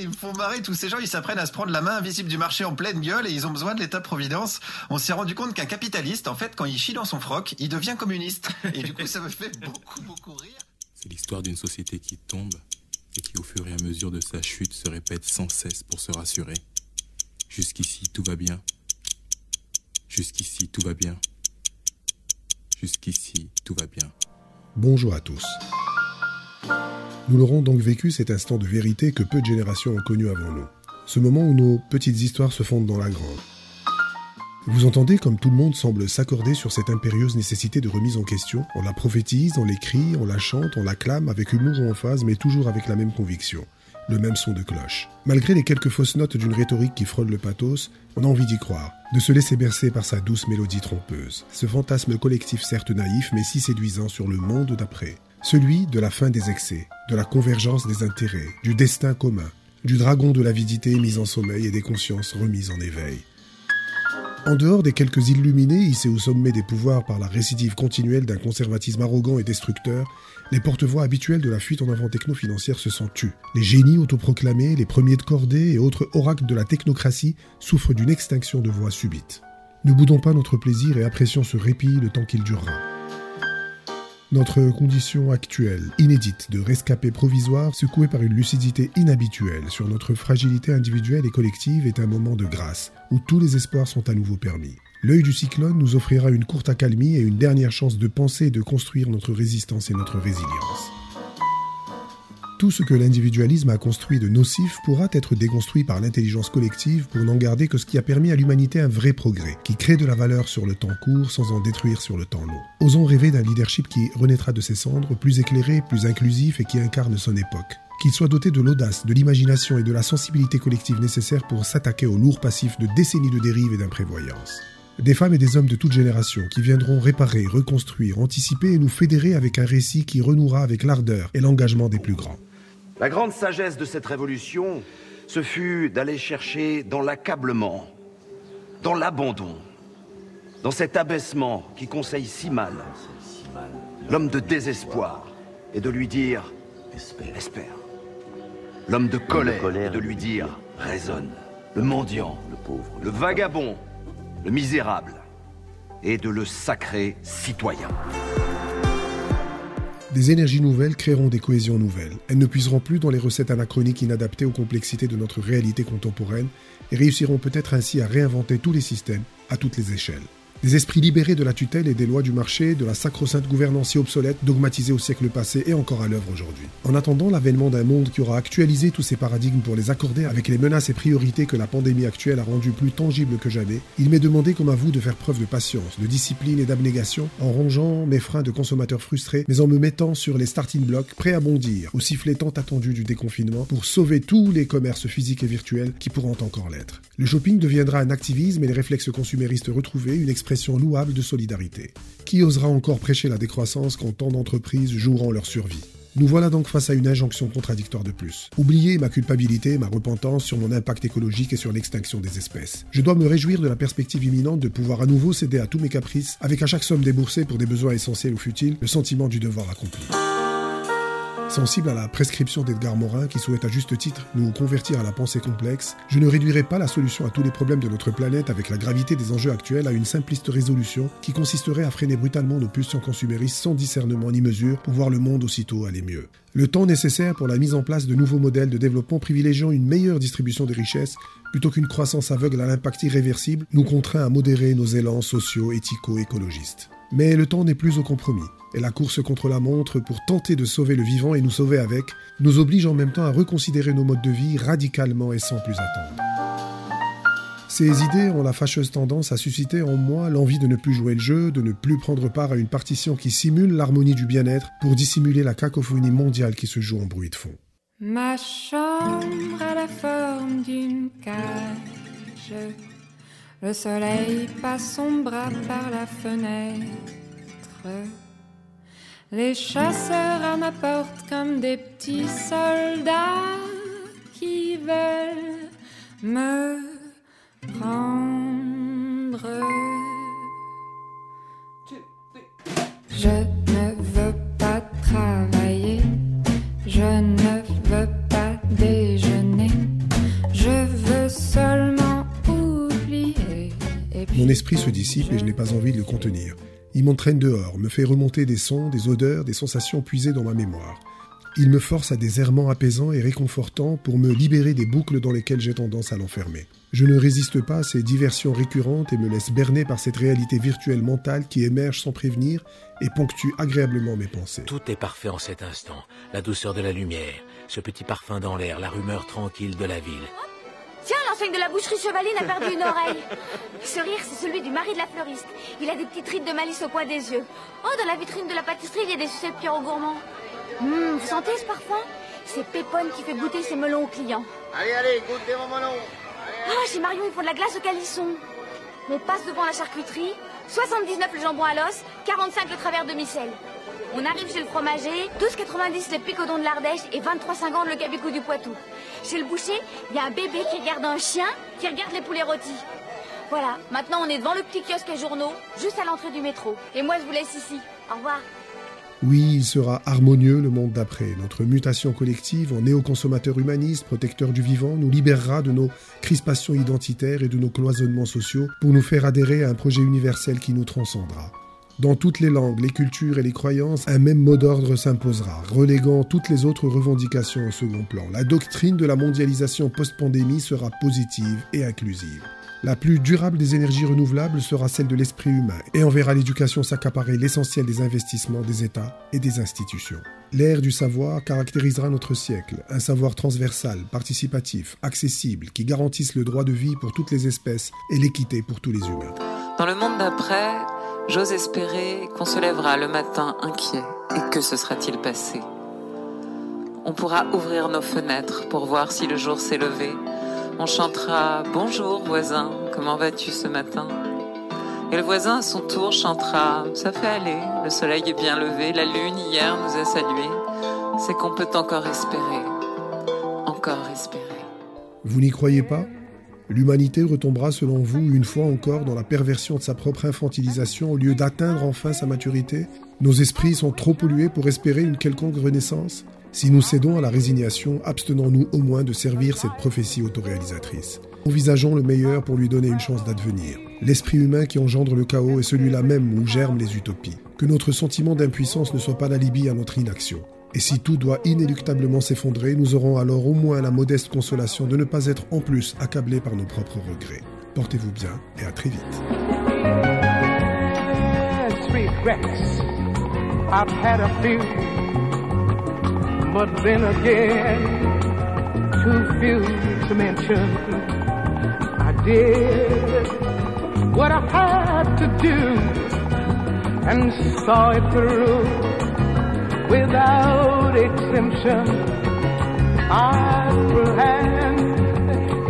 ils me font marrer. Tous ces gens, ils s'apprennent à se prendre la main invisible du marché en pleine gueule et ils ont besoin de l'État-providence. On s'est rendu compte qu'un capitaliste, en fait, quand il chie dans son froc, il devient communiste. Et du coup, ça me fait beaucoup, beaucoup rire. C'est l'histoire d'une société qui tombe et qui, au fur et à mesure de sa chute, se répète sans cesse pour se rassurer. Jusqu'ici, tout va bien. Jusqu'ici, tout va bien. Jusqu'ici, tout va bien. Bonjour à tous. Nous l'aurons donc vécu cet instant de vérité que peu de générations ont connu avant nous. Ce moment où nos petites histoires se fondent dans la grande. Vous entendez comme tout le monde semble s'accorder sur cette impérieuse nécessité de remise en question. On la prophétise, on l'écrit, on la chante, on la clame avec humour ou phase, mais toujours avec la même conviction, le même son de cloche. Malgré les quelques fausses notes d'une rhétorique qui frôle le pathos, on a envie d'y croire, de se laisser bercer par sa douce mélodie trompeuse. Ce fantasme collectif certes naïf, mais si séduisant sur le monde d'après. Celui de la fin des excès, de la convergence des intérêts, du destin commun, du dragon de l'avidité mise en sommeil et des consciences remises en éveil. En dehors des quelques illuminés hissés au sommet des pouvoirs par la récidive continuelle d'un conservatisme arrogant et destructeur, les porte-voix habituels de la fuite en avant techno-financière se sont tus. Les génies autoproclamés, les premiers de cordée et autres oracles de la technocratie souffrent d'une extinction de voix subite. Ne boudons pas notre plaisir et apprécions ce répit le temps qu'il durera. Notre condition actuelle, inédite, de rescapé provisoire, secouée par une lucidité inhabituelle sur notre fragilité individuelle et collective, est un moment de grâce, où tous les espoirs sont à nouveau permis. L'œil du cyclone nous offrira une courte accalmie et une dernière chance de penser et de construire notre résistance et notre résilience. Tout ce que l'individualisme a construit de nocif pourra être déconstruit par l'intelligence collective pour n'en garder que ce qui a permis à l'humanité un vrai progrès, qui crée de la valeur sur le temps court sans en détruire sur le temps long. Osons rêver d'un leadership qui renaîtra de ses cendres, plus éclairé, plus inclusif et qui incarne son époque. Qu'il soit doté de l'audace, de l'imagination et de la sensibilité collective nécessaires pour s'attaquer au lourd passif de décennies de dérives et d'imprévoyance. Des femmes et des hommes de toute génération qui viendront réparer, reconstruire, anticiper et nous fédérer avec un récit qui renouera avec l'ardeur et l'engagement des plus grands. La grande sagesse de cette révolution, ce fut d'aller chercher dans l'accablement, dans l'abandon, dans cet abaissement qui conseille si mal l'homme de désespoir, et de lui dire espère. L'homme de colère, et de lui dire raisonne. Le mendiant, le pauvre, le vagabond, le misérable, et de le sacré citoyen. Des énergies nouvelles créeront des cohésions nouvelles. Elles ne puiseront plus dans les recettes anachroniques inadaptées aux complexités de notre réalité contemporaine et réussiront peut-être ainsi à réinventer tous les systèmes à toutes les échelles. Des esprits libérés de la tutelle et des lois du marché, de la sacro-sainte gouvernance si obsolète, dogmatisée au siècle passé et encore à l'œuvre aujourd'hui. En attendant l'avènement d'un monde qui aura actualisé tous ces paradigmes pour les accorder avec les menaces et priorités que la pandémie actuelle a rendues plus tangibles que jamais, il m'est demandé comme à vous de faire preuve de patience, de discipline et d'abnégation en rongeant mes freins de consommateurs frustrés, mais en me mettant sur les starting blocks prêts à bondir au sifflet tant attendu du déconfinement pour sauver tous les commerces physiques et virtuels qui pourront encore l'être. Le shopping deviendra un activisme et les réflexes consuméristes retrouvés une expression louable de solidarité. Qui osera encore prêcher la décroissance quand tant d'entreprises joueront leur survie? Nous voilà donc face à une injonction contradictoire de plus. Oublier ma culpabilité, ma repentance sur mon impact écologique et sur l'extinction des espèces. Je dois me réjouir de la perspective imminente de pouvoir à nouveau céder à tous mes caprices, avec à chaque somme déboursée pour des besoins essentiels ou futiles, le sentiment du devoir accompli. Sensible à la prescription d'Edgar Morin qui souhaite à juste titre nous convertir à la pensée complexe, je ne réduirai pas la solution à tous les problèmes de notre planète avec la gravité des enjeux actuels à une simpliste résolution qui consisterait à freiner brutalement nos pulsions consuméristes sans discernement ni mesure pour voir le monde aussitôt aller mieux. Le temps nécessaire pour la mise en place de nouveaux modèles de développement privilégiant une meilleure distribution des richesses plutôt qu'une croissance aveugle à l'impact irréversible nous contraint à modérer nos élans sociaux, éthico-écologistes. Mais le temps n'est plus au compromis et la course contre la montre pour tenter de sauver le vivant et nous sauver avec nous oblige en même temps à reconsidérer nos modes de vie radicalement et sans plus attendre. Ces idées ont la fâcheuse tendance à susciter en moi l'envie de ne plus jouer le jeu, de ne plus prendre part à une partition qui simule l'harmonie du bien-être pour dissimuler la cacophonie mondiale qui se joue en bruit de fond. Ma chambre a la forme d'une cage. Le soleil passe son bras par la fenêtre. Les chasseurs à ma porte comme des petits soldats qui veulent me prendre. Et je n'ai pas envie de le contenir. Il m'entraîne dehors, me fait remonter des sons, des odeurs, des sensations puisées dans ma mémoire. Il me force à des errements apaisants et réconfortants pour me libérer des boucles dans lesquelles j'ai tendance à l'enfermer. Je ne résiste pas à ces diversions récurrentes et me laisse berner par cette réalité virtuelle mentale qui émerge sans prévenir et ponctue agréablement mes pensées. Tout est parfait en cet instant. La douceur de la lumière, ce petit parfum dans l'air, la rumeur tranquille de la ville. L'enseigne de la boucherie Chevaline a perdu une oreille. Ce rire, c'est celui du mari de la fleuriste. Il a des petites rides de malice au coin des yeux. Oh, dans la vitrine de la pâtisserie, il y a des sucettes Pierrot Gourmand. Hum, vous sentez ce parfum? C'est Pépone qui fait goûter ses melons aux clients. Allez, allez, goûtez mon melon. Ah, chez Marion, ils font de la glace au calisson. On passe devant la charcuterie, 79 le jambon à l'os, 45 le travers de micelle. On arrive chez le fromager, 12,90 le picodon de l'Ardèche et 23,50 le cabicou du Poitou. Chez le boucher, il y a un bébé qui regarde un chien qui regarde les poulets rôtis. Voilà, maintenant on est devant le petit kiosque à journaux, juste à l'entrée du métro. Et moi je vous laisse ici. Au revoir. Oui, il sera harmonieux le monde d'après. Notre mutation collective en néoconsommateur humaniste, protecteur du vivant, nous libérera de nos crispations identitaires et de nos cloisonnements sociaux pour nous faire adhérer à un projet universel qui nous transcendra. Dans toutes les langues, les cultures et les croyances, un même mot d'ordre s'imposera, reléguant toutes les autres revendications au second plan. La doctrine de la mondialisation post-pandémie sera positive et inclusive. La plus durable des énergies renouvelables sera celle de l'esprit humain et on verra l'éducation s'accaparer l'essentiel des investissements des États et des institutions. L'ère du savoir caractérisera notre siècle, un savoir transversal, participatif, accessible, qui garantisse le droit de vie pour toutes les espèces et l'équité pour tous les humains. Dans le monde d'après, j'ose espérer qu'on se lèvera le matin inquiet et que se sera-t-il passé On pourra ouvrir nos fenêtres pour voir si le jour s'est levé on chantera Bonjour voisin, comment vas-tu ce matin? Et le voisin à son tour chantera Ça fait aller, le soleil est bien levé, la lune hier nous a salués. C'est qu'on peut encore espérer, encore espérer. Vous n'y croyez pas? L'humanité retombera selon vous une fois encore dans la perversion de sa propre infantilisation au lieu d'atteindre enfin sa maturité? Nos esprits sont trop pollués pour espérer une quelconque renaissance? Si nous cédons à la résignation, abstenons-nous au moins de servir cette prophétie autoréalisatrice. Envisageons le meilleur pour lui donner une chance d'advenir. L'esprit humain qui engendre le chaos est celui-là même où germent les utopies. Que notre sentiment d'impuissance ne soit pas l'alibi à notre inaction. Et si tout doit inéluctablement s'effondrer, nous aurons alors au moins la modeste consolation de ne pas être en plus accablés par nos propres regrets. Portez-vous bien et à très vite. without exemption. I will hand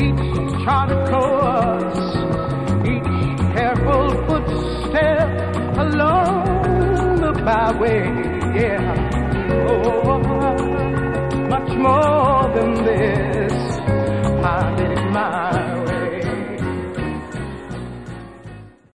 each charcoal.